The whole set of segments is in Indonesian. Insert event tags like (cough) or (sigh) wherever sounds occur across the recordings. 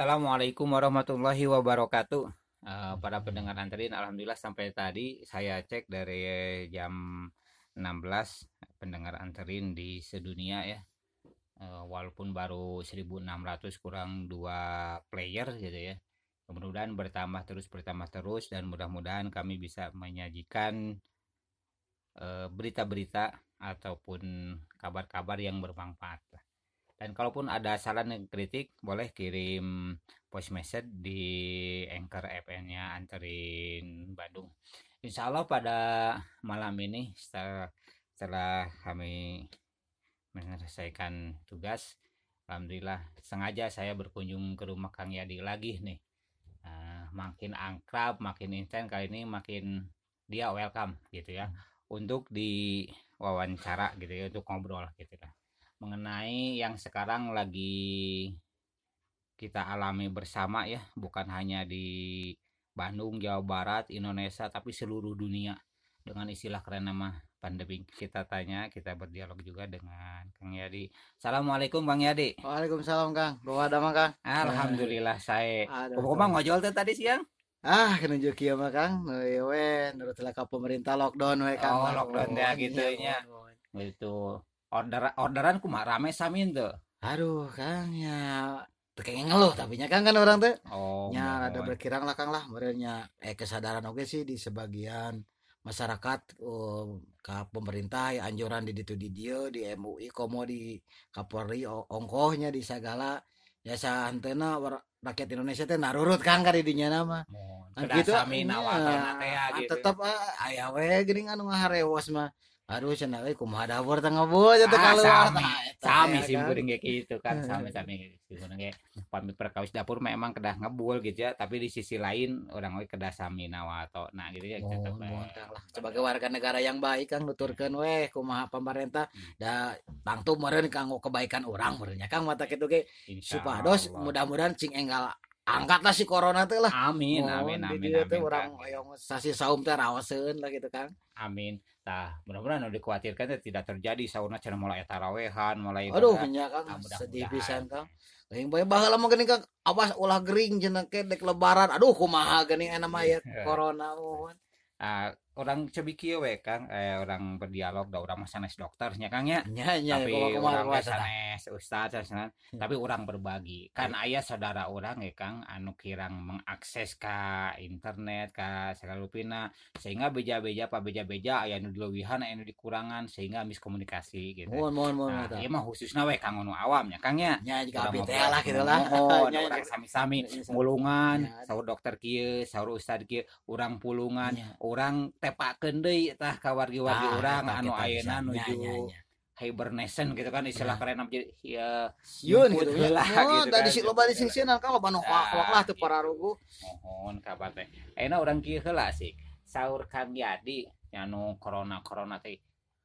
Assalamualaikum warahmatullahi wabarakatuh. Uh, para pendengar anterin, alhamdulillah sampai tadi saya cek dari jam 16 pendengar anterin di sedunia ya. Uh, walaupun baru 1600 kurang dua player gitu ya. Mudah-mudahan bertambah terus bertambah terus dan mudah-mudahan kami bisa menyajikan uh, berita-berita ataupun kabar-kabar yang bermanfaat. Dan kalaupun ada saran dan kritik, boleh kirim voice message di Anchor FM-nya Anterin Bandung. Insya Allah pada malam ini setelah, setelah kami menyelesaikan tugas, Alhamdulillah sengaja saya berkunjung ke rumah Kang Yadi lagi nih. Uh, makin angkrab, makin intens kali ini makin dia welcome gitu ya untuk di wawancara gitu ya untuk ngobrol gitu lah mengenai yang sekarang lagi kita alami bersama ya bukan hanya di Bandung Jawa Barat Indonesia tapi seluruh dunia. Dengan istilah keren nama pandemi kita tanya kita berdialog juga dengan Kang Yadi. Assalamualaikum Bang Yadi. Waalaikumsalam Kang. Bawa ada mah Kang? Alhamdulillah saya. Koma ngojol tuh tadi siang? Ah, kenunjuk kieu mah Kang. We nurut ka pemerintah lockdown we Kang. Oh, lockdown ya gitu nya. Itu order orderan kumaha rame samin tuh. Aduh kang ya. Kayak ngeluh tapi nya kan kan orang tuh oh nya ada berkirang lah kang lah. Merenya eh kesadaran oke sih di sebagian masyarakat oh, ke pemerintah ya anjuran di itu di dia di MUI komo di Kapolri ongkohnya di segala ya santena rakyat Indonesia teh narurut kang kali dinya nama nah, gitu nawatan ya, gitu. tetap ah, aya we geuning anu ngaharewas mah aduh cina euy kumaha dapur teh aja teh ah, sami. Sami sih kuring kayak gitu kan sami sami sih kuring ge pamit perkawis dapur memang kedah ngebul gitu ya tapi di sisi lain orang we kedah sami nawato nah gitu ya oh, sebagai warga negara yang baik kan nuturkeun weh kumaha pemerintah hmm. da tangtu meureun kanggo kebaikan orang meureunnya. Kang mata kitu ge supados mudah-mudahan cing enggal angkatlah si corona teh lah. Amin oh, amin amin amin, amin orang yang sasi saum teh rawaseun lah gitu kan amin. Tah mudah-mudahan udah dikhawatirkan tidak terjadi sauna cenah mulai tarawehan mulai aduh nya kan nah, sedih pisan kang. Lain bae baheula mah geuning kang awas ulah gering cenah ke dek lebaran. Aduh kumaha geuning enak mah ya (laughs) corona mohon. Uh, orang cebi kieu we Kang. Eh, orang berdialog da urang mah sanes dokternya Kang ya. Nya nya tapi urang sanes ustaz sanes hmm. tapi orang berbagi. Kan hmm. aya saudara orang ya Kang anu kirang mengakses ka internet ka segala rupina sehingga beja-beja pa beja-beja aya nu dileuwihan aya nu dikurangan sehingga miskomunikasi gitu. Mohon mohon mohon nah, ieu mah khususna we Kang anu awam ya Kang ya. Nya jika abi teh lah gitu lah. mohon (laughs) urang sami-sami mulungan saur dokter kieu saur ustad kieu urang pulungan orang tepakeun deui tah ka wargi-wargi ah, urang anu ayeuna nuju hibernation gitu kan istilah nah. keren jadi ya yun gitu. lah gitu dari si loba di sini kan loba nu kuak lah teu pararugu mohon kabar teh. Ayeuna urang kieu heula sih saur Kang Yadi anu corona corona teh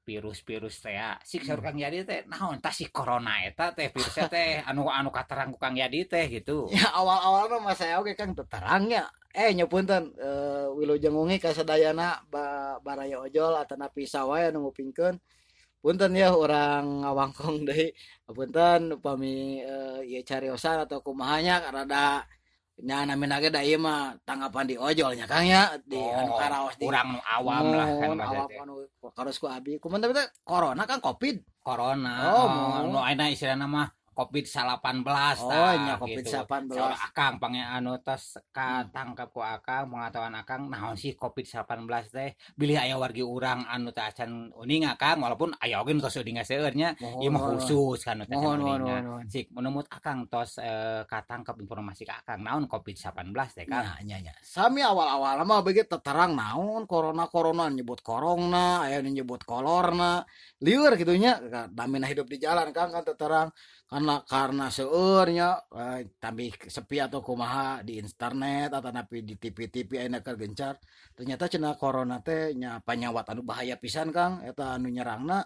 virus-virus teh si siksa hmm. Kang Yadi teh naon tah si corona eta teh virusnya teh (laughs) anu anu katerang ku Kang Yadi teh gitu. Ya awal-awal mah saya oke Kang terang ya. Eh nyepunten uh, eh, Wilujeng ungi kasadayana ba baraya ojol atana pisau wae nu ngupingkeun. Punten ya orang ngawangkong (laughs) deui. Punten upami uh, ieu cariosan atau kumahanya rada nya namina ge da ieu mah tanggapan di ojolnya Kang ya. Di oh, anu karaos di urang awam lah kan awam anu karos ku abi. Kumaha tapi corona kan covid. Corona. Oh, oh nu ayeuna istilahna mah covid 18 oh nya covid gitu. 18 Soal akang pange anu tos katangkap ku akang pengetahuan akang naon sih covid 18 teh? Bilih aya wargi urang anu teh acan uning akang walaupun aya oge tos uning seueur nya. Ieu mah khusus kan teh uning sik menurut akang tos eh, katangkap informasi ka akang naon covid 18 teh kan nya nya sami awal-awal mah begitu terang naon corona corona nyebut corona aya nyebut kolorna. Liur gitunya damina hidup di jalan kan kan terang karena karena seurnya eh, tapi sepi atau kumaha di internet atau napi di TV-TV enak gencar ternyata cina corona teh nya panyawat anu bahaya pisan kang eta anu nyerangna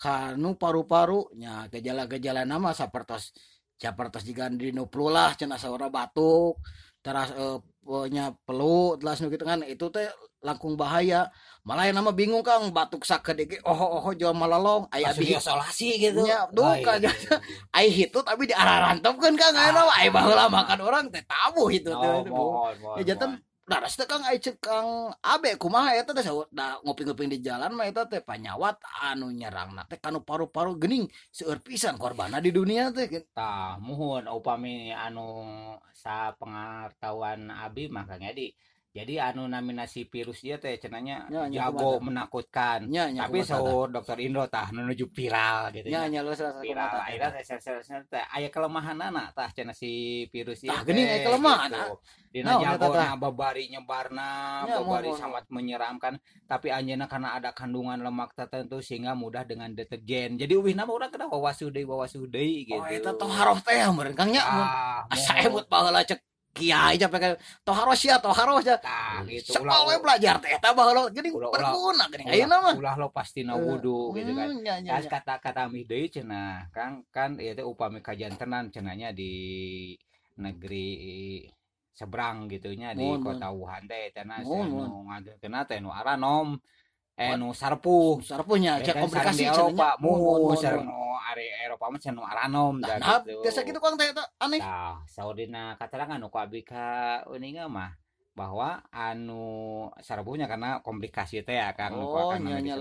kanu paru-paru nya gejala-gejala nama sapertos sapertos jika di nuplul lah cina saura batuk teras eh, punya pelu telas nu gitu kan. Itu teh langkung bahaya. Malah yang nama bingung kang. Batuk sakit oh oh jual malalong. Aya Langsung abi isolasi gitu. Nya duh iya, kan iya, (laughs) ai itu tapi di arah kan kang. Aya nama ai baheula makan orang teh tabu itu iya. Oh, mohon, mohon, ya jantan Nah, kan cekang. Abek kumaha ya ngopi-ngoping di jalan mah teh panyawat. Anu nyerang na teh kanu paru-paru gening. Seueur pisan korbana di dunia teh. Tah muhun upami anu sa pengartawan abi mah Kang Edi. Jadi anu nominasi virus dia teh cenanya Ya, jago menakutkan. Nya tapi so dokter Indro tah menuju viral gitu ya. nya lu salah viral. akhirnya teh sel-selnya teh aya kelemahan anak tah cenah si virus ieu Tah, geuning aya kelemahan, gitu. dina Naon eta jago na babari nyebarna Ya, babari mohon, sangat menyeramkan. Tapi anjeunna karena ada kandungan lemak tertentu sehingga mudah dengan deterjen. Jadi uwih nama urang kena wawasuh deui gitu oh eta toharoh teh meureun kang nya ah, asa mohon. emut baheula cek kiai aja pakai toharoh sia toharoh sia Tah, gitu we belajar teh eta baheula geuning Ulah- ulah- berguna geuning ulah, ayeuna mah. ulah lo pasti na wudu gitu kan. Hmm, nya nya Kas nya. kata kata mi deui cenah kang kan ieu teh upami kajian tenan cenahnya di negeri seberang gitunya di Mohon, kota Wuhan teh cenah Mohon, anu ngageutkeuna teh nu aranom eh nu sarpuh sarpunya Ya cek kan, komplikasi di Eropa cenanya. Mohon, mohon, muhu mohon, sareng mohon. nu are Eropa mah cenah aranom da Nah, gitu biasa gitu kang teh aneh Tah, saudina katerangan nu ku abdi ka uninga mah bahwa anu sarpuhnya karena komplikasi teh ya ku oh nya nya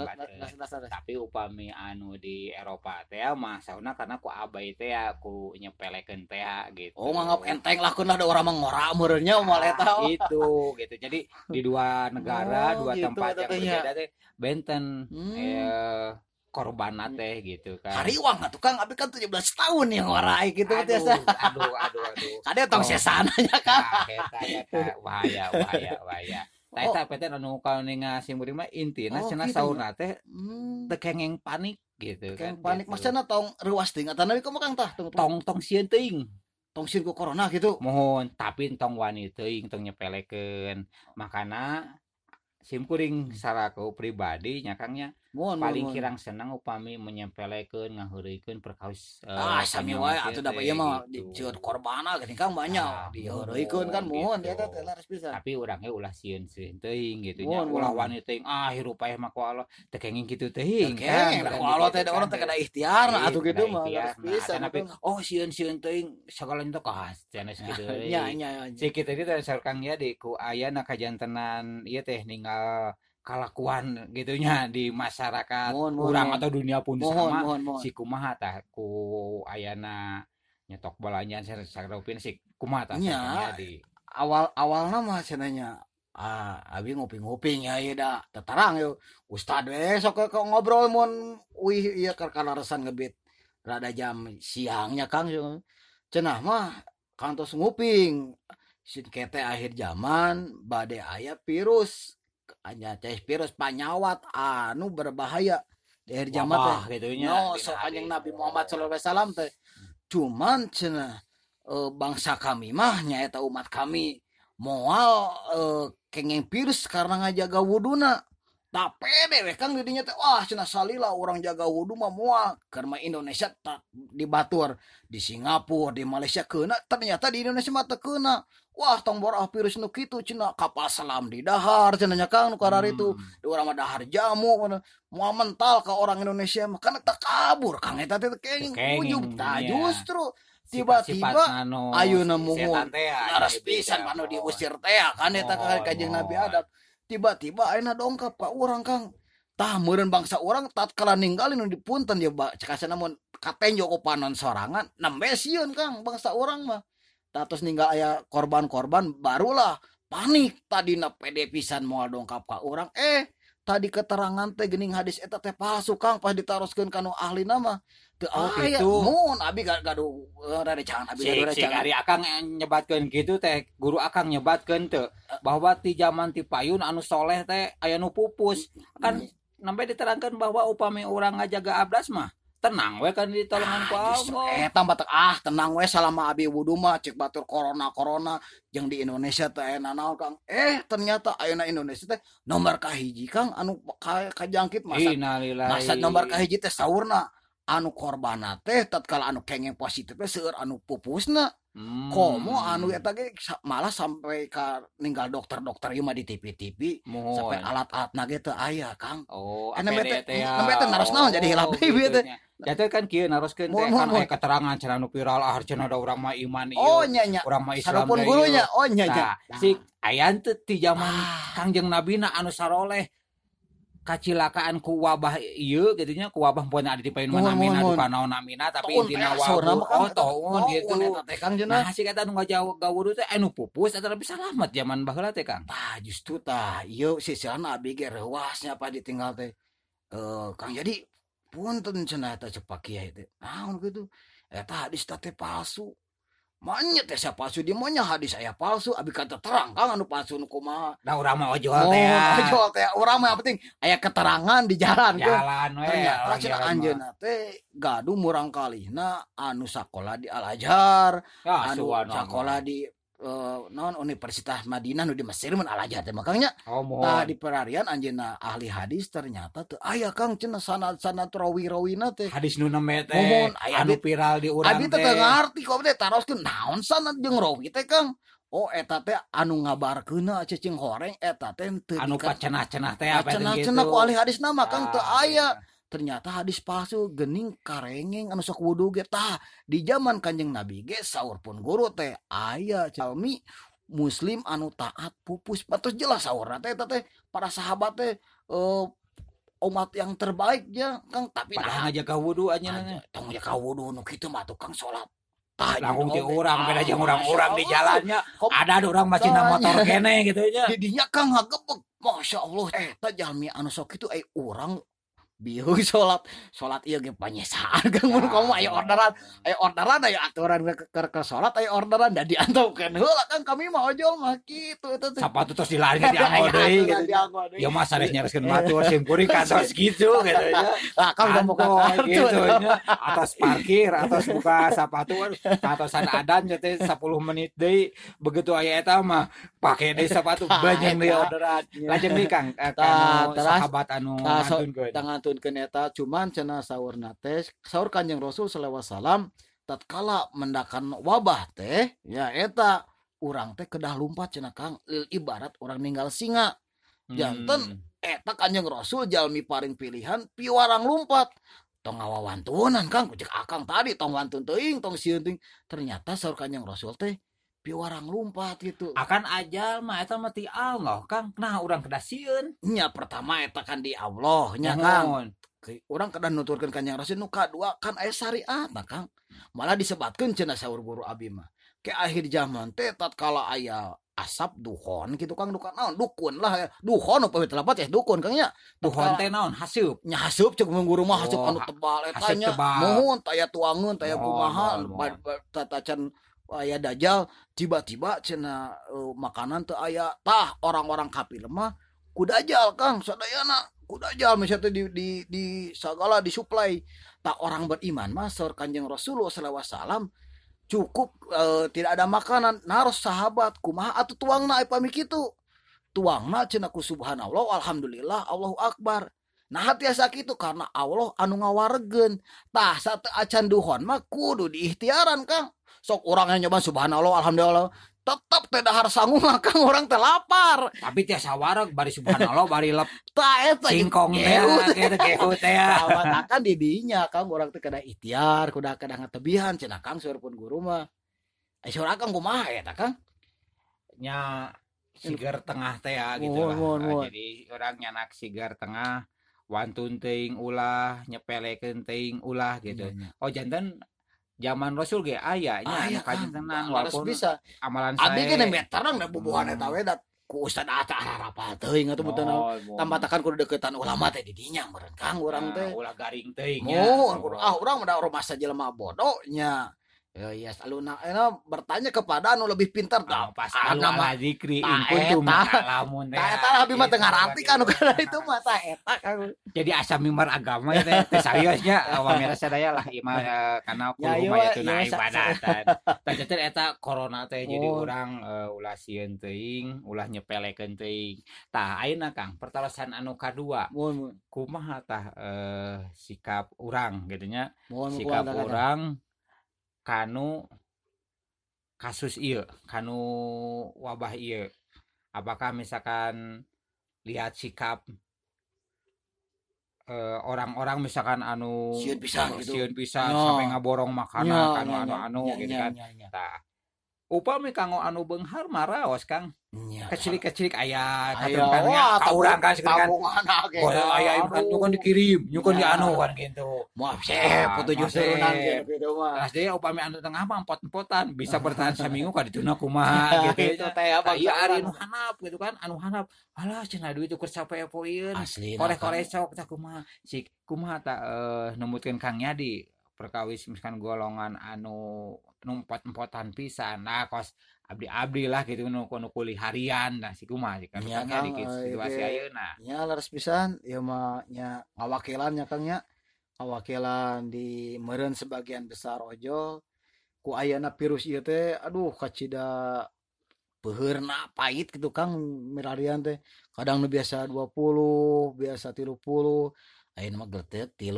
tapi upami anu di Eropa teh mah sauna karena ku abai teh ku nyepelekeun teh gitu. oh nganggap enteng lah kun ada orang mengora meureunnya moal eta Nah, itu gitu. Jadi di dua (laughs) negara, Oh, dua gitu tempat yang berbeda teh benten Hmm. eh korbanna teh gitu kan. hariwang atuh kang abi kan 17 tahun yang warai gitu aduh, biasa aduh, aduh, aduh. ada tong Oh. sesananya kang Tah, eta eta bahaya, bahaya, bahaya. Tah eta pete anu kauningna simuri mah intina Oh, cenah gitu. saurna teh hmm. teu kengeng panik gitu kan. panik gitu. maksudnya tong ruas ting atau nabi kamu kang tah tong tong sieun teuing. tong sieun ku corona gitu mohon tapi tong wani teuing tong nyepelekeun makana simkuring saraku pribadi nyakangnya paling mohon. kirang senang upami menyempelekan ngahurikan perkaus uh, eh, ah sami wae atau dapat iya mah gitu. dijual korbana ah, gini kan banyak. Ah, dihurikan kan mohon ya teh laris bisa tapi orangnya ulah sieun sieun teuing gitu nya. Ulah wani teuing ah hirup aya mah ku Allah. Teh kenging kitu teuing kan? ku Allah teh orang teh kada ikhtiar atuh gitu mah laris bisa tapi oh sieun sieun teuing segala itu kahas cenah kitu nya nya si kitu teh sarkang ya di ku aya na kajantenan ieu teh ninggal kalakuan gitunya di masyarakat Mohon, kurang mohon. atau dunia pun mohon sama. mohon mohon. Si kumaha tah? Ku ayana nyetok balanya sarupin si kumaha tah? Ya di awal awalnya mah cenanya ah abi ngopi-ngopi nya ieu da tetarang yo ustad we sok ke ngobrol mun. Wih ieu keur kalarasan ngebit rada jam siangnya Kang. Cenah mah kantos nguping. Sin kete akhir zaman bade aya virus hanya teh virus panyawat anu berbahaya. Di akhir zaman teh gitunya no so anjing Nabi. Oh. Muhammad sallallahu alaihi wasallam teh. Cuman cenah e, bangsa kami mah nyaeta umat kami. Moal eh, e, kengeng virus karena ngajaga wuduna. Tak pede we kang didinya teh. Wah cenah salila orang jaga wudu mah moal karena Indonesia tak dibatur di Singapura di Malaysia kena ternyata di Indonesia mah kena wah tong borah virus nu kitu cenah kapal selam di dahar cenah nya kang nu karar itu. Hmm. di orang mah dahar jamu mana. Mau mental ke orang Indonesia mah kan tak kabur kang eta teh kenging ujub tah iya. justru tiba-tiba ayeuna ya, laras gitu pisan ya, panu diusir teh kan eta Mohon, kajeng Nabi mohon. Adam tiba-tiba ayeuna dongkap ka urang Kang. Tah meureun bangsa orang tatkala ninggalin nu dipunten ya ba cekasan namun katenjo ku panon sorangan nembe sieun Kang bangsa orang mah. Tah terus ninggal aya korban-korban barulah panik tadina pede pisan moal dongkap ka urang. Eh tadi keterangan teh geuning hadis eta teh palsu kang pas ditaroskeun kanu ahli nama. Teu Oh, aya gitu. mun abi gaduh eh, rada cangan abi gaduh rada si cangan ari akang nyebatkeun gitu teh guru akang nyebatkeun teu. Bahwa ti zaman ti payun anu soleh teh aya nu pupus. Kan sampai diterangkan bahwa upami orang ngajaga abdas mah tenang we kan ditolongan ku Ah, Allah. eta batak. Ah tenang we selama abi wudu mah cek batur corona corona. Yang di Indonesia teh nanaon kang? Eh ternyata ayeuna Indonesia teh nomor kahiji kang. Anu ka- kajangkit masa masa nomor kahiji teh saurna. Anu korban teh tatkala anu kengeng positif teh seueur anu pupusna Hmm. komo anu eta ge malah sampai ka ninggal dokter-dokter ieu mah di TV-TV Mohon. sampai alat-alat na ge teu aya Kang Oh, ya. nembe teh naros naon jadi hilap Oh, deui gitu teh. nya. Jatuh kan kieu naroskeun teh kan aya keterangan cenah nu viral ah cenah ada urang mah iman ieu. oh nya nya urang mah Islam sarupun gurunya oh nya nya Nah, si ayan teh ti zaman Ah. Kangjeng Nabi na anu saroleh kacilakaan ku wabah ieu gitu nya ku wabah poina ada di pain manamina mohon, duka naon namina tapi intina eh, wabah oh tahun gitu. nah si kata nu ngajauh gawudu teh anu pupus eta lebih selamat zaman baheula teh Kang. Tah justru tah ieu sisana abi ge reuasnya apa ditinggal teh. Eh Kang jadi punten cenah eta cepak kiai teh. Naon gitu eta hadis teh palsu Manya teh saya palsu di maunya hadis saya palsu. Abi kata terang kan anu palsu nu kumaha. Nah urang mah ojol oh, teh ya. ojol teh urang mah penting aya keterangan di jalan jalan we ternyata cina anjeunna teh gaduh murang kalihna anu sakola di Al Azhar ya, anu sakola di Uh, non Universitas Madinah nu di Mesir mun al ajar teh makanya oh, nah, di perarian anjeuna ahli hadis ternyata teu aya Kang cenah sanad-sanad rawi-rawina teh. Hadis nu neme teh mohon aya anu viral di urang abi teh teu ngarti kok teh taroskeun naon sanad jeung rawi teh Kang? Oh eta teh anu ngabarkeuna cicing horeng eta teh teu anu pacenah-cenah teh apa teh cenah-cenah ku ahli hadis nama Kang teu ah, aya. Ternyata hadis palsu gening karengeng anu sok wudu ge tah. Di zaman kanjeng nabi ge saur pun guru teh aya calmi muslim anu taat pupus. Patus jelas saurna teh eta teh para sahabat teh eh, umat yang terbaik ya Kang tapi padahal nah ngajaga wudu aja nanya tong ya ka wudu nu kitu mah tukang salat tah langsung jeung di orang beda jeung Ah, orang-orang di jalannya. Ada ada orang macam Tanya. motor kene gitu nya. Di dinya kang ngagebeg masya allah eta jalmi anu sok itu eh orang bieu salat (laughs) salat ieu ge panyesaan kang mun kamu aya orderan aya orderan aya aturan ke ke, ke salat aya orderan da diantaukeun heula kan kami mah ojol mah kitu eta teh. Sepatu terus dilari (laughs) di anggo deui gitu. ya mas sanes nyareskeun batur sim kuring kantos gitu (laughs) gitu nya lah kan udah buka kartu. gitu nya atas parkir atas buka sepatu atosan adan teh 10 menit deui. Begitu aya eta mah pake deui sepatu banyak deui orderan. Lajeng deui Kang eh, anu sahabat anu ngantunkeun tangantunkeun eta cuman cenah saurna teh saur kanjeng rasul sallallahu wasallam tatkala mendakan wabah teh ya eta urang teh kedah lumpat cenah Kang Lil ibarat orang ninggal singa. Janten. eta kanjeng rasul jalmi paling pilihan piwarang lumpat. Tong ngawawantunan kang kucek akang tadi tong wantun teuing tong sieun teuing. Ternyata saur kanjeng rasul teh piwarang lumpat gitu. Akan ajal mah eta mah ti Allah Kang. Nah urang kedah sieun nya pertama eta kan di Allah nya kang. Orang kedah nuturkeun kanjeng rasul nu kadua kan aya syariat nah kang. Malah disebatkeun cenah saur guru abi mah. Ke akhir zaman teh tatkala aya asap duhon gitu kang. Dukun naon? Dukun lah ya. Duhon apa telapat ya dukun kang nya. Duhon teh naon? Hasup. Nya hasup cek guru mah hasup Oh, anu tebal eta nya. mohon taya tuangeun taya kumaha tatacan aya dajal tiba-tiba cenah eh, makanan teu aya tah orang-orang kafir mah ku dajal Kang sadayana ku dajal misalnya di di di segala disuplai tak orang beriman saur Kanjeng Rasulullah wasallam cukup eh, tidak ada makanan naros sahabat kumaha atuh tuangna aya pami kitu tuangna cenah ku subhanallah alhamdulillah Allahu akbar Nah hati asa kitu karena Allah anu ngawaregeun. Tah sate acan duhon mah kudu diikhtiaran Kang. Sok urang yang nyoba subhanallah alhamdulillah. Tetep teh dahar sanggung mah Kang orang teh lapar. tapi tiasa wareg bari subhanallah bari lep eta singkong teh gitu gitu teh ya. (laughs) Awat akan di dinya Kang orang teh kada ikhtiar, kuda kada ngatebihan cenah Kang saur pun guru mah. Eh saur akang kumaha eta Kang? nya sigar tengah teh ya gitu lah Ah, jadi orang nyanak sigar tengah wantun teuing ulah nyepelekeun teuing ulah gitu oh jantan zaman Rasul ge ayahnya ah, ah. tenan walaupun bisa. amalan saya meter hmm. ku Ustaz Atta harapa teuing atuh betul tambatakan kudu deketan ulama teh di dinya meureun kang urang teh. ulah garing teuing nya oh ah urang udah rumah saja lemah bodohnya. Ya iya selalu nak eh, bertanya kepada anu lebih pintar Ah, dah. pas Ah, alu nama- ala zikri ta kuntum teh. Tah eta habis mah teu Gitu, ngarti kan gitu. karena itu mah tah eta kan. jadi asa mimbar agama ya teh seriusnya (laughs) wa mira sadaya lah imah eh, kana Ya, kudu iya, mah iya, itu na iya, sa- ibadatan tah teh eta corona teh jadi Oh. urang eh, ulah sieun teuing ulah nyepelekeun teuing tah ayeuna Kang pertarasan anu kadua kumaha tah sikap urang gitu nya sikap urang kanu kasus ieu kanu wabah ieu apakah misalkan lihat sikap eh, orang-orang misalkan anu Sieun pisan gitu. sieun pisan Nya. sampai ngaborong makanan Nya, kanu nya, anu nya, anu nya, gitu nya, kan nya, nya. tah upami kanggo anu beunghar maraos Kang Nya. kecilik-kecilik aya Aya, kan wah, ka urang kan segera kan. Oh, aya kan dikirim, nyukon di Ya. anu kan gitu. Maaf sep, Ah, putu gitu mah. Las dia upami anu tengah mah empot-empotan bisa (laughs) bertahan seminggu ka dituna kumaha gitu. Itu teh abang. Iya ari hanap gitu kan, anu hanap. Alah cenah duit ukur capek asli. Korek-korek sok tah kumaha. Si kumaha tah eh nemutkeun Kang Yadi perkawis misalkan golongan anu numpot-empotan pisan. Nah, kos abdi-abdi lah gitu nu nu kuli harian. Nah si kumaha sih kan Iya, Kang gitu eh, situasi itu- ayeuna. nya laras pisan ya mah nya ngawakilannya Kang nya. Ngawakilan di meureun sebagian besar ojol. Ku ayana virus ieu teh aduh kacida peheurna pahit gitu Kang mirarian teh. Kadang nu biasa 20 biasa 30 ayeuna mah geutet 3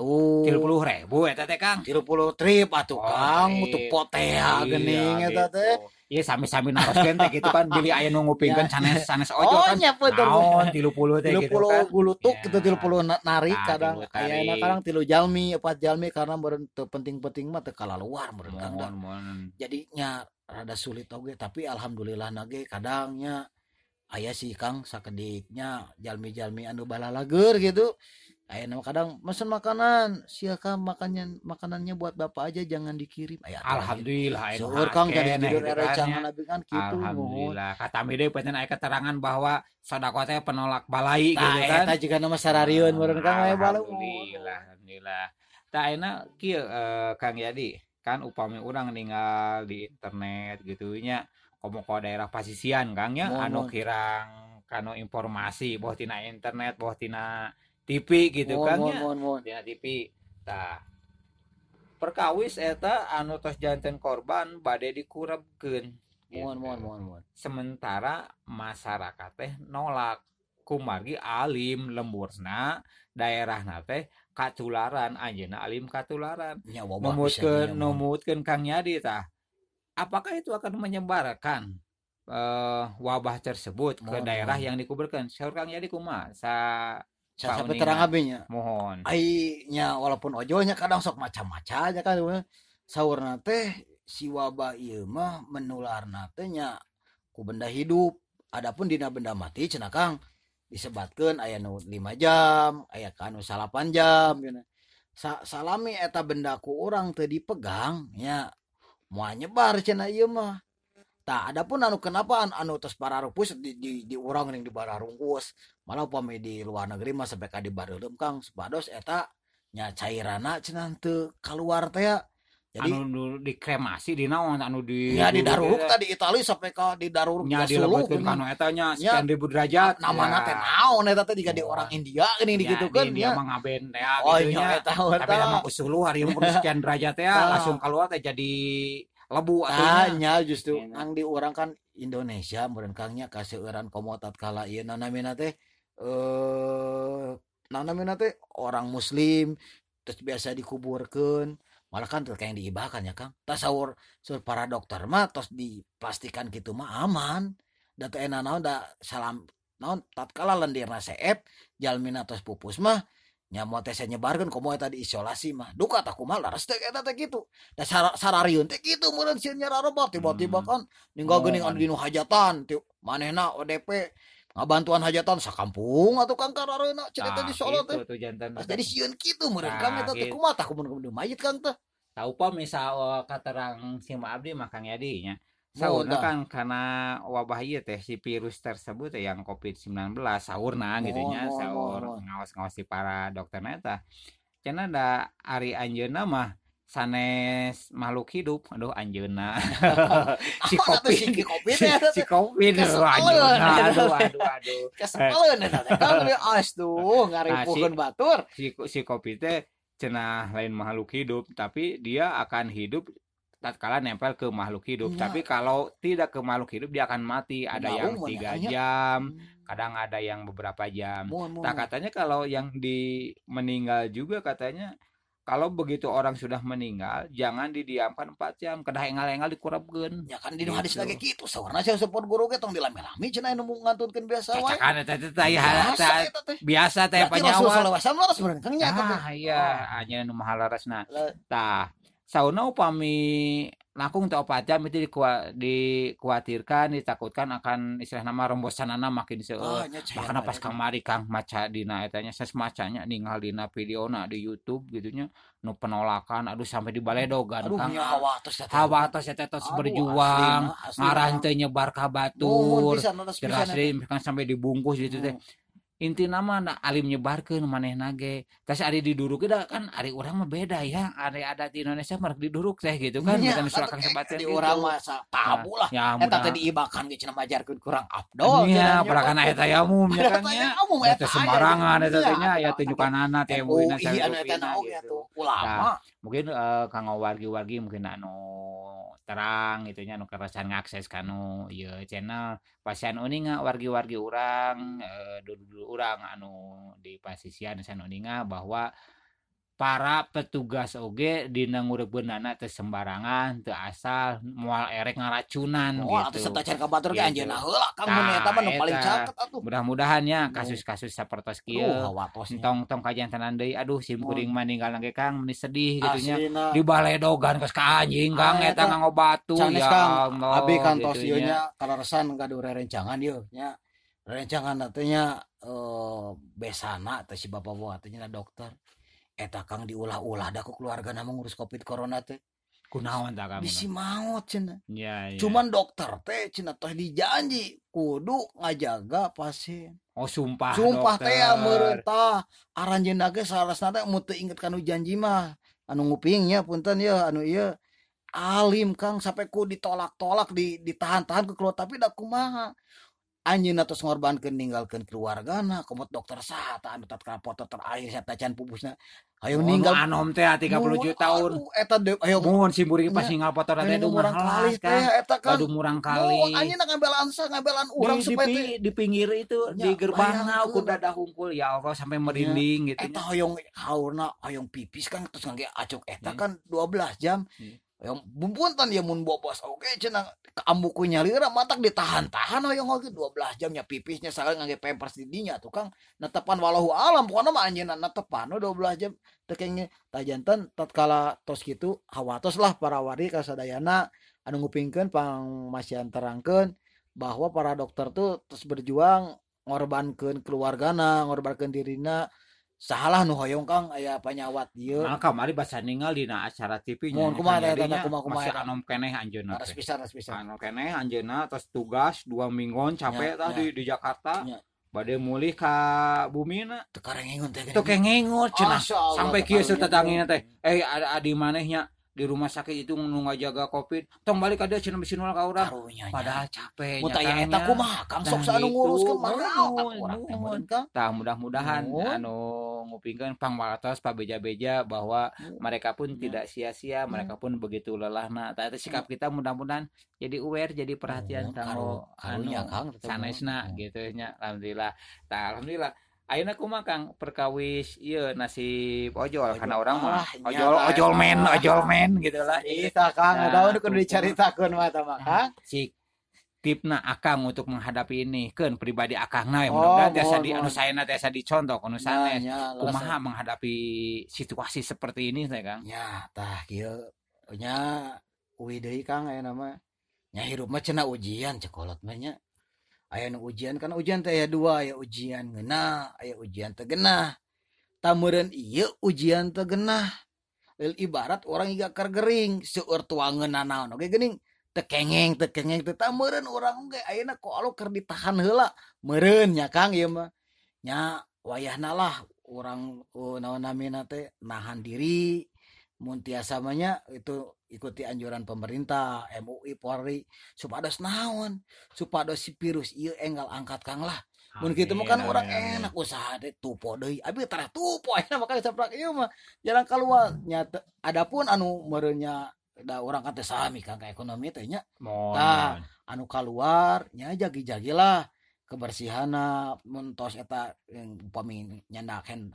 Tilu puluh ribu eta teh Kang. 30 trip atuh Oh, Kang trip. untuk potea Iya, geuning eta gitu. teh Iya sami-sami naroskeun teh gitu kan bili aya nu ngupingkeun sanes sanes ojo oh kan. nya betul Naon 30 teh tilu gitu puluh kan. gulutuk Ya. gitu tilu puluh na- narik Nah, kadang tilu tarik. kadang tilu jalmi empat jalmi karena meureun teu penting-penting mah teu luar meureun Kang mohon. jadinya rada sulit oge tapi alhamdulillah nage kadangnya aya sih Kang sakediknya jalmi-jalmi anu balalager gitu aya nama kadang mesen makanan siapa makannya makanannya buat bapak aja jangan dikirim aya atuh lagi. Alhamdulillah aya nu Seueur Kang jadi tidur gitu ere kan, ya. abi kan nuhun. Alhamdulillah. Kata mi deui peuteun aya keterangan bahwa sedekah teh penolak balai gitu Nah, kan. eta juga nama sarariun meureun Kang aya bala Alhamdulillah, alhamdulillah. Tak enak kieu eh, Kang Yadi, kan upami urang ninggal di internet gitu nya komo daerah pasisian Kang ya anu kirang kanu informasi boh tina internet boh tina TV gitu Mohon, Kang mohon, ya. mohon, mohon. Tina TV. Tah perkawis eta anu tos janten korban bade dikurebkeun. Mohon, Gitu. mohon, mohon, mohon. sementara masyarakat teh nolak kumargi alim lemburna daerah teh katularan anjeuna alim katularan Ya, mohon. numutkeun Kang Yadi tah apakah itu akan menyebarkan eh, wabah tersebut ke Mohon, daerah mohon. yang dikuburkan saur Kang Yadi kumaha sa Sa- sampai terang abinya. Mohon. Ainya walaupun ojolnya kadang sok macam-macam aja kan sahur nate si wabah iya mah menular natenya ku benda hidup. Adapun dina benda mati cenah kang disebatkan aya nu lima jam aya kanu salapan jam gitu. Sa salami eta benda ku orang tadi pegang ya mau nyebar cenah iya mah. Tah adapun anu kenapa anu, anu tos pararupus di di, di urang ning di bararungkus malah upami di luar negeri mah sampai ka di bareulem Kang supados eta nya cairana cenah teu keluar teh ya. jadi anu nu dikremasi di naon anu di ya di daruruk tadi Itali sampai ka di daruruk nya ka Sulu dilebetkeun geuning. kanu eta nya Nya, sekian ribu derajat namana Ya. teh naon eta teh jika di orang India Ya, digitukeun di dia nya mah ngaben teh oh gitu nya nya. eta tapi eta lama usuluh hari umur sekian derajat ya Tah. langsung keluar teh jadi lebu tanya justru Iya. ang di orang kan Indonesia meureun kangnya kaseueuran komo tatkala ieu. Nanamina teh eh nanamina teh orang muslim terus biasa dikuburkeun. Malah kan teu yang diibahkan ya Kang. Tasawur saur para dokter mah tos dipastikan gitu mah aman. Da teu enak naon da salam naon tatkala lendirna seep jalmina tos pupus mah nya moal teh nyebarkeun komo eta diisolasi mah. Duka tak kumaha laras teh eta teh kitu da sar- sarariun teh kitu meureun sieun nyararoba tiba-tiba Hmm. kan ninggal Oh, geuning anu dinu hajatan ti manehna ODP ngabantuan hajatan sakampung atau kang karareuna cerita Tah, di Solo teh. gitu Pas jadi sieun kitu meureun kang eta teh gitu. kumaha tah kumun mayit kang teh? Tahu pa misal katerang si Abdi mah Kang Yadi nya Saurna dah. kan karena wabah ieu teh si virus tersebut teh yang COVID-19 saurna gitu Mohon, nya mohon, saur mohon. ngawas-ngawas si para dokter eta. Cenah da ari anjeunna mah sanes makhluk hidup. Aduh anjeuna (laughs) si atuh kopi si kopi si, kopi aduh aduh aduh aduh Kesepelen eta teh. Kan ngaripukeun batur. si si kopi teh cenah lain makhluk hidup tapi dia akan hidup tatkala nempel ke makhluk hidup Iya. tapi kalau tidak ke makhluk hidup dia akan mati ada Nah, yang tiga jam kadang ada yang beberapa jam Mohon mohon. Nah katanya kalau yang di meninggal juga katanya kalau begitu orang sudah meninggal jangan didiamkan 4 jam kedah engal-engal dikurapkeun Ya kan di hadis Gitu. lagi gitu. Sawarna saya support guru ge tong dilami-lami cenah anu ngantunkeun biasa wae. cacakan eta teh teh ya, Biasa teh, biasa teh Rasul panyawa sallallahu alaihi wasallam kan nya eta teh. ah iya hanya nu mahalarasna Lah. tah sauna upami langkung teu 4 jam itu dikhawatirkan ditakutkan akan istilah nama rembosanana makin seueur makanya wae. pas kamari Kang maca dina etanya saya macanya ninggal dina videona di YouTube gitunya nu penolakan aduh sampai dibaledogan Aduh Kang. nya hawa tos hawa tos eta tos Aduh, berjuang ngaran teu nyebar ka Nuhun batur jelas kan sampai dibungkus gitu teh. Hmm. Inti nama na alim nyebarkeun manehna ge tas ari diduruk da kan ari urang mah beda ya ari adat di Indonesia mah diduruk teh gitu kan Nya, bukan surakan atuh, sebatin di gitu urang mah sa- tabu lah. ya Eta teh diibakan ge cenah majarkeun kurang abdol. Iya, perakan eta ya umum ya kan ya. Eta eta sembarangan aya. eta teh nya Iya, ya eta tunjukanana teh MUI muina anu eta na oge gitu. ulama. Mungkin eh, kanggo wargi-wargi mungkin anu terang gitu nya anu kerasan ngakses kanu ieu channel. Pasian uninga wargi-wargi urang eh, dulu urang anu di pasisian san uninga bahwa para petugas oge dina ngureubeunana teu sembarangan teu asal moal erek ngaracunan Oh, atuh gitu. setacan ka batur ge Gitu. anjeunna heula Kang Tah, mun eta mah nu paling eta. caket atuh. Mudah-mudahan ya kasus-kasus sapertos kieu hawa tosnya. tong tong kajian tenan deui aduh sim kuring meninggal ge Kang meni sedih gitu nya di baledogan geus ka anjing Kang Ah, eta eta. nganggo batu Sanes ya Kang, Allah abi kantos gitu ieu nya. kararesan gaduh rerencangan ieu nya. Rerencangan teh nya eh besana teh si bapak buah teh dokter. eta Kang diulah-ulah daku keluarga nama ngurus covid corona teh. Kunaon tak Kang bisi maot cina ya, ya. cuman dokter teh cina teh dijanji kudu ngajaga pasien. Oh sumpah sumpah teh ya merentah aranjeun ge salasna teh mun teu inget kanu janji mah. Anu ngupingnya punten ya anu iya alim kang sampai ku ditolak-tolak di ditahan-tahan ke keluar tapi da kumaha. Anjeunna tos ngorbankeun ninggalkeun keluargana komot dokter sahata anu tatkala foto terakhir saya tacan pupusna. Hayo Oh, ninggal anom teh 30 Mun, juta tahun eta ayo mun si buri pas foto teh Ayo aduh murang kali teh eta kan. aduh murang Mohon kali anjeunna ngabelaan sa ngabelaan urang di, di, supaya teh di pinggir itu di gerbangna ukur dadah hungkul ya Allah sampai merinding gitu eta hoyong haurna hoyong pipis kan terus ngangge acuk eta kan 12 jam Hoyong bumpuntan ya mun bobos oke cenah. Keambuku nyalira matak ditahan-tahan hoyong oge 12 jamnya pipisnya sakali ngangge pampers di dinya tuh Kang netepan walahu alam pokona mah anjeunna netepan we 12 jam. Teu kengnya tajanten tatkala tos kitu hawatos lah para wari kasadayana. Anu ngupingkeun pang masian terangkeun bahwa para dokter tuh terus berjuang ngorbankeun keluargana ngorbankeun dirina salah nu hoyong Kang aya panyawat ieu Nah, kamari basa ninggal dina acara TV nya. Mohon kumaha eta, dinya kumaha, Masih anom keneh anjeunna teh. pisan Anu keneh anjeunna tos tugas dua mingguan capek nya. di, Jakarta. Bade mulih ka bumina. teu karengengun teh Teu kengengot cenah. Sampai kieu teh. Eh ada adi manehnya di rumah sakit itu nu ngajaga covid tong balik ka dieu cenah bisi nolak ka urang karunya padahal capek nya, tanya eta kumaha Kang sok Nah, anu gitu. teh nuhun. meureun Kang Tah mudah-mudahan anu ngupingkeun pangwalatos pabeja-beja bahwa mereka pun Ya. tidak sia-sia, mereka pun begitu lelahna. Tah eta sikap kita mudah-mudahan jadi aware, jadi perhatian Nuhun, kanggo anu sanesna gitu nya. Alhamdulillah. Tah alhamdulillah. Ayeuna kumaha Kang perkawis ieu nasib ojol. Ojol. karena orang mah Ah, ojol lah, ojol eta. men, ojol men gitu lah. Kita Kang. Nah, nu kudu dicaritakeun mah eta mah Kang si tipna akang untuk menghadapi ini. Kan pribadi akang na Oh, mudah-mudahan tiasa di anu saena tiasa dicontoh anu sanes. Nya kumaha menghadapi situasi seperti ini saya Kang? Nya tah kieu. Nya uwi deui Kang aya nama nya hirup mah cenah ujian cekolot mah nya aya nu ujian kan ujian teh aya dua aya ujian genah aya ujian tegenah. Tamuran ieu ujian tegenah. Lil ibarat orang iga keur gering seueur tuangeunna naon oge geuning teu kengeng teu kengeng teu tamuran urang ge ayeuna ku Allah keur ditahan heula. Meureun nya Kang ieu mah. Nya wayahna lah urang uh, naon namina teh nahan diri. Mun tiasa itu ikuti anjuran pemerintah MUI Polri supados naon supados si virus ieu enggal angkat kang lah. Mun kitu mah kan Amin, orang amin, enak usaha deh tupo deui abi tara tupo (laughs) ayeuna maka saprak ieu mah jarang keluar. Nyata adapun anu merenya da orang kata sami kang ka ekonomi teh nya mohon. anu keluar nya jagi-jagi lah kebersihana muntos eta yang upami nyandak hand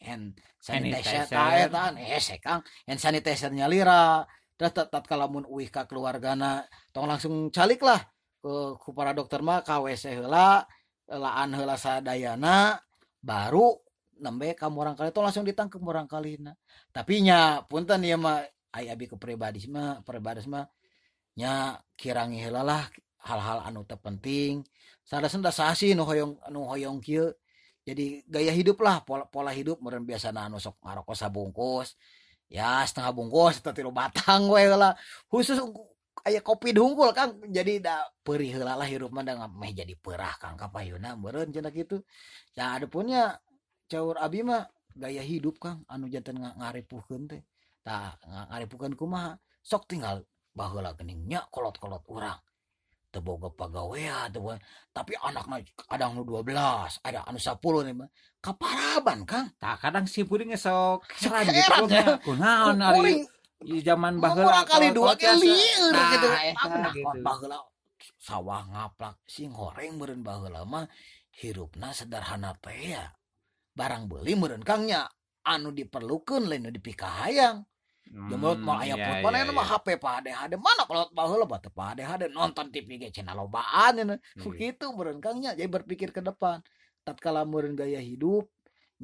hand sanitizer Sanitizer. eta hand sanitizernya lira terus tat kalamun Uih ka keluargana tong langsung calik lah ke kupara dokter mah KWC hela laan hela sadayana baru nembe kamu orang kali itu langsung ditangkap orang kali na. Tapi nya punten ya mah ay abi kepribadis mah pribadi mah nya kirangi hela lah hal-hal anu terpenting. Sada senda sasi nu hoyong nu hoyong kieu. Jadi gaya hidup lah pola, pola hidup meren biasa anu sok ngarokos sabungkus. ya setengah bungkus atau tilu batang we lah khusus aya kopi dungkul kang. Jadi da perih heula lah hirup mah da meh jadi perah kang. Kapayuna meureun cenah kitu. Ya ada punya caur abi mah gaya hidup kang. Anu jantan ngarepuhkeun teh. Tah ngarepuhkeun kumaha? Sok tinggal baheula gening nya kolot-kolot urang. Boga teu boga- tapi anakna ada anu 12 ada anu 10 nih mah kaparaban kang Tah kadang si puring sok heran Sok gitu nya. Kunaon ari di zaman baheula kali dua kali tiasa. lieur Nah, gitu. eta Nah, gitu. baheula sawah ngaplak sing goreng meureun baheula mah hirupna sederhana teh ya. Barang beli meureun kangnya anu diperlukeun lain nu dipikahayang. Jemut mah aya iya, put iya, mana iya. mah HP PHD mana kalau baheula mah teu PHD nonton TV ge cenah lobaan cenah. Iya. Kitu meureun kangnya jadi berpikir ke depan. Tatkala meureun gaya hidup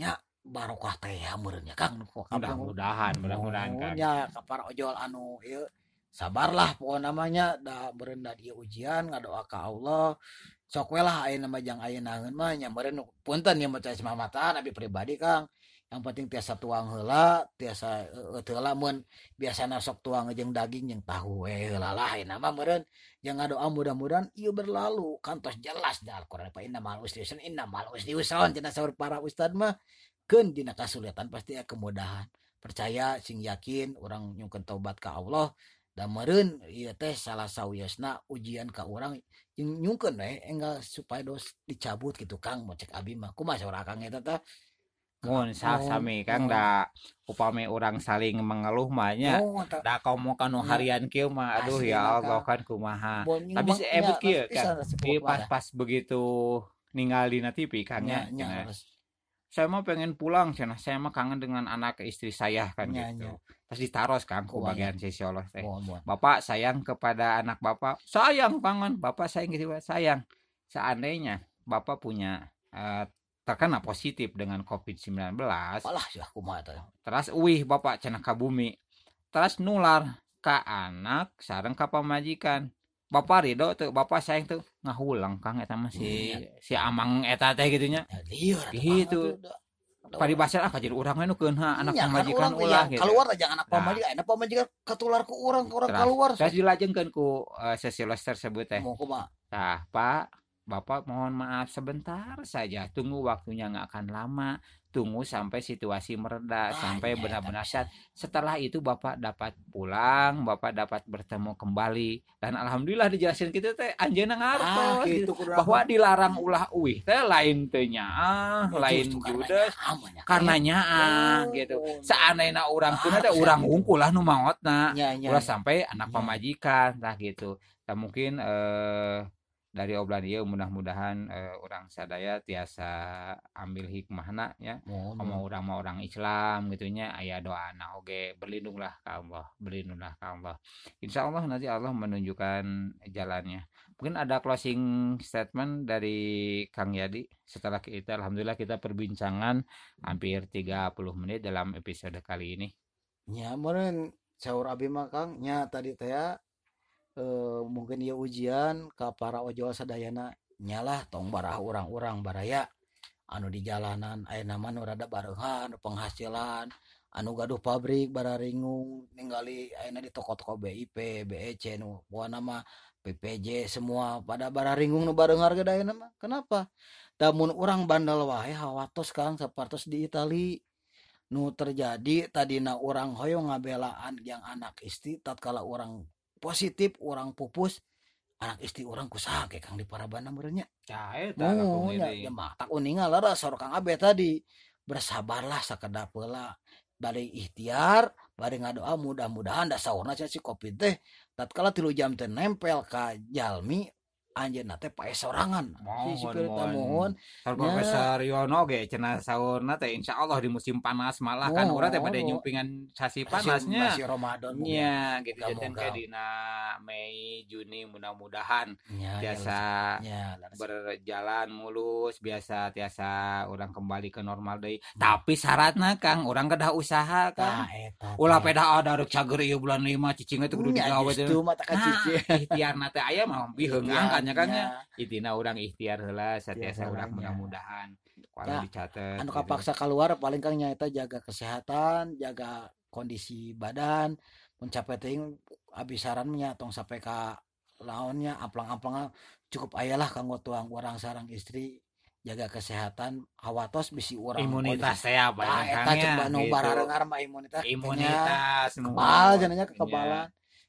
nya barokah teh ya meureun nya Kang. Mudah-mudahan, mudah-mudahan kan. ya kapar ojol anu ieu sabarlah pokok namanya da beureun da dieu ujian ngadoa ka Allah sok we lah aya nama jang aya naeun mah nya meureun punten ieu mah mamatan abi pribadi Kang yang penting tiasa tuang hela tiasa eh, lamun biasa nasok tuang jeng daging yang tahu eh hela lah nama meren yang doa mudah-mudahan iya berlalu. Kantos jelas dah Al-Quran apa inna mal usriusan inna mal usriusan jenah sahur para ustad mah ken dina kesulitan pasti ya kemudahan. Percaya sing yakin orang nyungkeun taubat ke Allah dan meren iya teh salah sawyasna ujian ke orang yang nyungkeun we eh, enggak supaya dos dicabut gitu Kang. Mau cek abi mah. Kumaha seorang Kang eta teh Mun sah Oh, Kang oh. da upami orang saling mengeluh mah nya. oh Da kamu kanu Ya. harian kieu mah aduh Asli, ya Kang. Allah kan kumaha. Tapi si ebut kieu kan. Di pas-pas begitu ninggal di TV kan ya. harus Saya mah pengen pulang cenah. Saya mah kangen dengan anak istri saya kan Nya, gitu. nya. Terus ditaros kan ku Kumaha. bagian sisi Allah teh. Bapak sayang kepada anak Bapak. Sayang kangen. Bapak sayang gitu sayang. Seandainya Bapak punya eh, terkena positif dengan COVID-19, alah ya terus uih Bapak cenah ka bumi. Terus nular ka anak sareng ka pamajikan. Bapak ridho tuh, Bapak sayang tuh ngahulang Kang eta mah si si Amang eta teh gitu nya. Ya, lieur eta Gitu. mah tuh, da- da- Paribasa ah kajir urang nu keunha anak kan pamajikan urang, ulah ya, gitu. keluar aja anak Nah. pamajikan anak pamajikan ketular ke urang ke orang Terus- keluar Terus dilajengkeun ku uh, sesilos tersebut teh. mau kumaha Nah, Pak, Bapak mohon maaf sebentar saja. Tunggu waktunya nggak akan lama. Tunggu sampai situasi mereda, Ah, sampai iya, benar-benar tapi- sehat. Setelah itu Bapak dapat pulang, Bapak dapat bertemu kembali. Dan alhamdulillah dijelasin gitu teh anjeunna ah ngartos gitu. gitu kudu bahwa dilarang ulah uih teh lain teh nyaah, lain judes karenanya ah gitu. Seandainya orang teh Ah, urang gitu. unggul lah nu maotna. nya nya ulah sampai anak Ya. pamajikan tah gitu dan mungkin eh dari obrolan ieu mudah-mudahan eh, orang sadaya tiasa ambil hikmahna ya. Mohon, mau orang mau orang Islam gitunya aya doa nah oge berlindunglah ke Allah berlindunglah ke Allah. Insya Allah nanti Allah menunjukkan jalannya. Mungkin ada closing statement dari Kang Yadi setelah kita Alhamdulillah kita perbincangan hampir 30 menit dalam episode kali ini. Nya meureun saur abi mah Kang. Nya tadi teh ya, eh, mungkin ia ujian ke para ojol sadayana nyalah tong barah orang-orang baraya anu di jalanan aya nama nu rada barengan penghasilan anu gaduh pabrik bara ringung ningali ayeuna di toko-toko BIP, BEC nu pokona mah PPJ semua pada bara ringung nu barengar ge ayeuna mah. Kenapa? Namun orang bandel wae hawatos Kang sapartos di Itali nu terjadi tadina orang hoyong ngabelaan yang anak istri tatkala orang positif orang pupus anak istri orang kusaha ke Kang di Parabana merenya. Ya eta oh, ya, ya mah tak uningal lah sor Kang Abe tadi. Bersabarlah sakada pula bari ikhtiar bari ngadoa mudah-mudahan da sahurna sia si kopi teh tatkala tilu jam teh nempel ka jalmi anjeunna teh pae sorangan si teh mohon. Ya. Profesor Yono ge cenah saurna teh insyaallah di musim panas malah kan Oh, urang teh pada oh. nyumpingan sasi panasnya. masih Ramadan. Nya gitu jadi kayak dina Mei Juni mudah-mudahan biasa ya, ya, berjalan mulus biasa tiasa orang kembali ke normal deui tapi syaratna Kang orang kedah usaha eta ulah teh. peda ada rek cager ieu bulan 5 cicing itu kudu Nya, digawe teh Nah, (laughs) ikhtiar nate aya mah biheungang kan ya kan ya. Intina orang ikhtiar Ikhtiar urang heulanya. mudah-mudahan kuala Nah, dicatet anu gitu. kapaksa keluar paling kang nyaeta jaga kesehatan jaga kondisi badan mencapai ting abisaran nya tong sampai ka laonnya aplang-aplang cukup ayalah kanggo tuang orang sarang istri jaga kesehatan hawatos bisi orang imunitas saya apa Nah, ya eta Kang ya gitu. imunitas imunitas kebal jenanya Iya.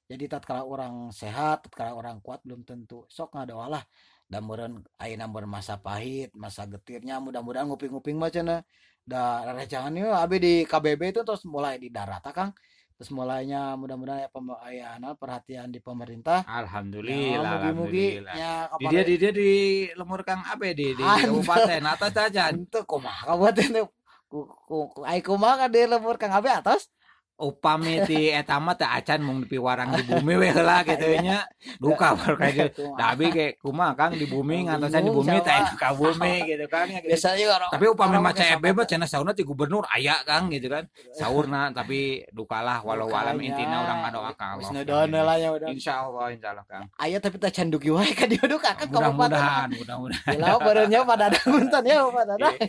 Jadi tatkala orang sehat tatkala orang kuat belum tentu sok ngadoalah. Da meureun ayeuna meureun masa pahit masa getirnya mudah-mudahan nguping-nguping mah cenah. Da recangan abi di KBB itu terus mulai di darat Kang. Terus mulainya mudah-mudahan ya pem- aya naon, perhatian di pemerintah. Alhamdulillah Ya, mugi-mugi alhamdulillah. nya di dia di dia di lemur Kang Abe di di kabupaten atas aja Ente kumaha kabupaten ku ku ku- ai kumaha ka di lembur Kang Abi atas upami ti eta mah teh acan mung dipiwarang di bumi we heula (laughs) gitu nya duka berkaya Tapi kayak kuma Kang di bumi ngantosan di bumi teh ka bumi (laughs) gitu kan ya gitu. biasanya Tapi upami maca FB mah sambat. cenah sauna ti gubernur aya Kang gitu kan. Saurna tapi dukalah walau alam intina urang ngadoa ka Wis Allah. ngedoan lah ya udah Insyaallah insyaallah Kang. aya tapi tak canduki wae ka kan Mudah-mudahan mudah-mudahan. Gila barunya pada ada punten ya pada ada. (laughs)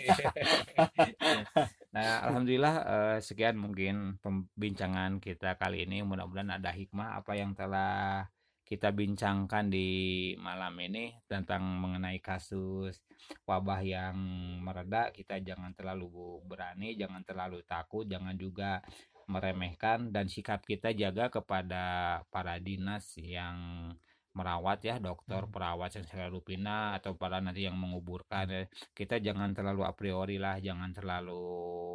Nah, alhamdulillah eh, sekian mungkin pembincangan kita kali ini. Mudah-mudahan ada hikmah apa yang telah kita bincangkan di malam ini tentang mengenai kasus wabah yang mereda. Kita jangan terlalu berani, jangan terlalu takut, jangan juga meremehkan dan sikap kita jaga kepada para dinas yang merawat ya dokter perawat yang selalu pindah atau para nanti yang menguburkan ya kita jangan terlalu a priori lah, jangan terlalu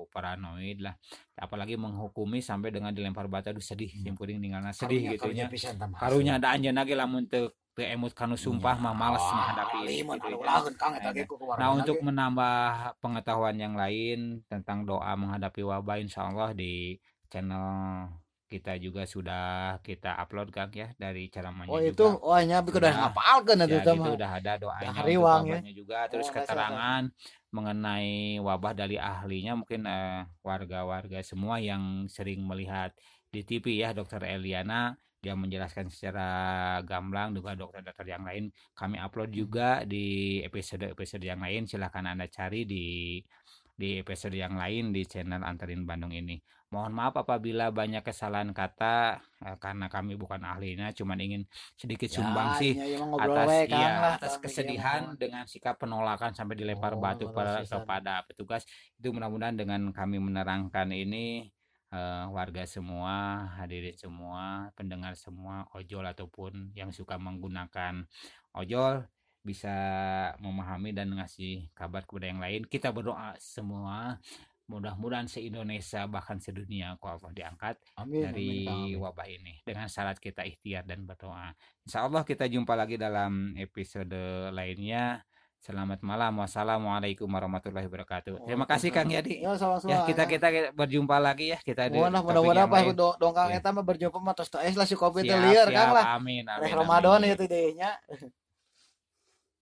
paranoid lah. Apalagi menghukumi sampai dengan dilempar batu aduh sedih Hmm. ninggalna sedih gitu nya. pisan tah mas. Karunya ada anjeunna ge lamun teu teu emut kanu sumpah mah males menghadapi Limun gitu ya. Nah untuk menambah pengetahuan yang lain tentang doa menghadapi wabah insya Allah di channel kita juga sudah kita upload Kang ya dari ceramahnya Oh juga. itu oh nya bi udah Sudah. ngapalkeun ya eta gitu mah. udah ada doanya Dah untuk riwang ya. juga terus Oh, keterangan mengenai wabah dari ahlinya mungkin eh, warga-warga semua yang sering melihat di TV ya dokter Eliana dia menjelaskan secara gamblang juga dokter-dokter yang lain kami upload juga di episode-episode yang lain silahkan anda cari di di episode yang lain di channel Anterin Bandung ini. Mohon maaf apabila banyak kesalahan kata eh, karena kami bukan ahlinya cuman ingin sedikit sumbang sih nya emang ngobrol atas we Kang iya, lah. atas Kang, kesedihan pikiran dengan sikap penolakan sampai dilempar Oh, batu pada kepada petugas. Itu mudah-mudahan dengan kami menerangkan ini eh, warga semua hadirin semua pendengar semua ojol ataupun yang suka menggunakan ojol bisa memahami dan ngasih kabar kepada yang lain kita berdoa semua mudah-mudahan se-Indonesia bahkan sedunia kok Allah diangkat Amin. dari amin, amin. wabah ini dengan syarat kita ikhtiar dan berdoa. Insya Allah kita jumpa lagi dalam episode lainnya. Selamat malam. Wassalamualaikum warahmatullahi wabarakatuh. Terima kasih Kang Yadi. Ya sama-sama. Ya kita kita berjumpa lagi ya kita di Mudah mudah-mudahan yang apa do- dong Kang eta mah berjumpa mah tos teh lah si lieur siap. Kang lah. Amin. Amin, Ramadan itu deh nya.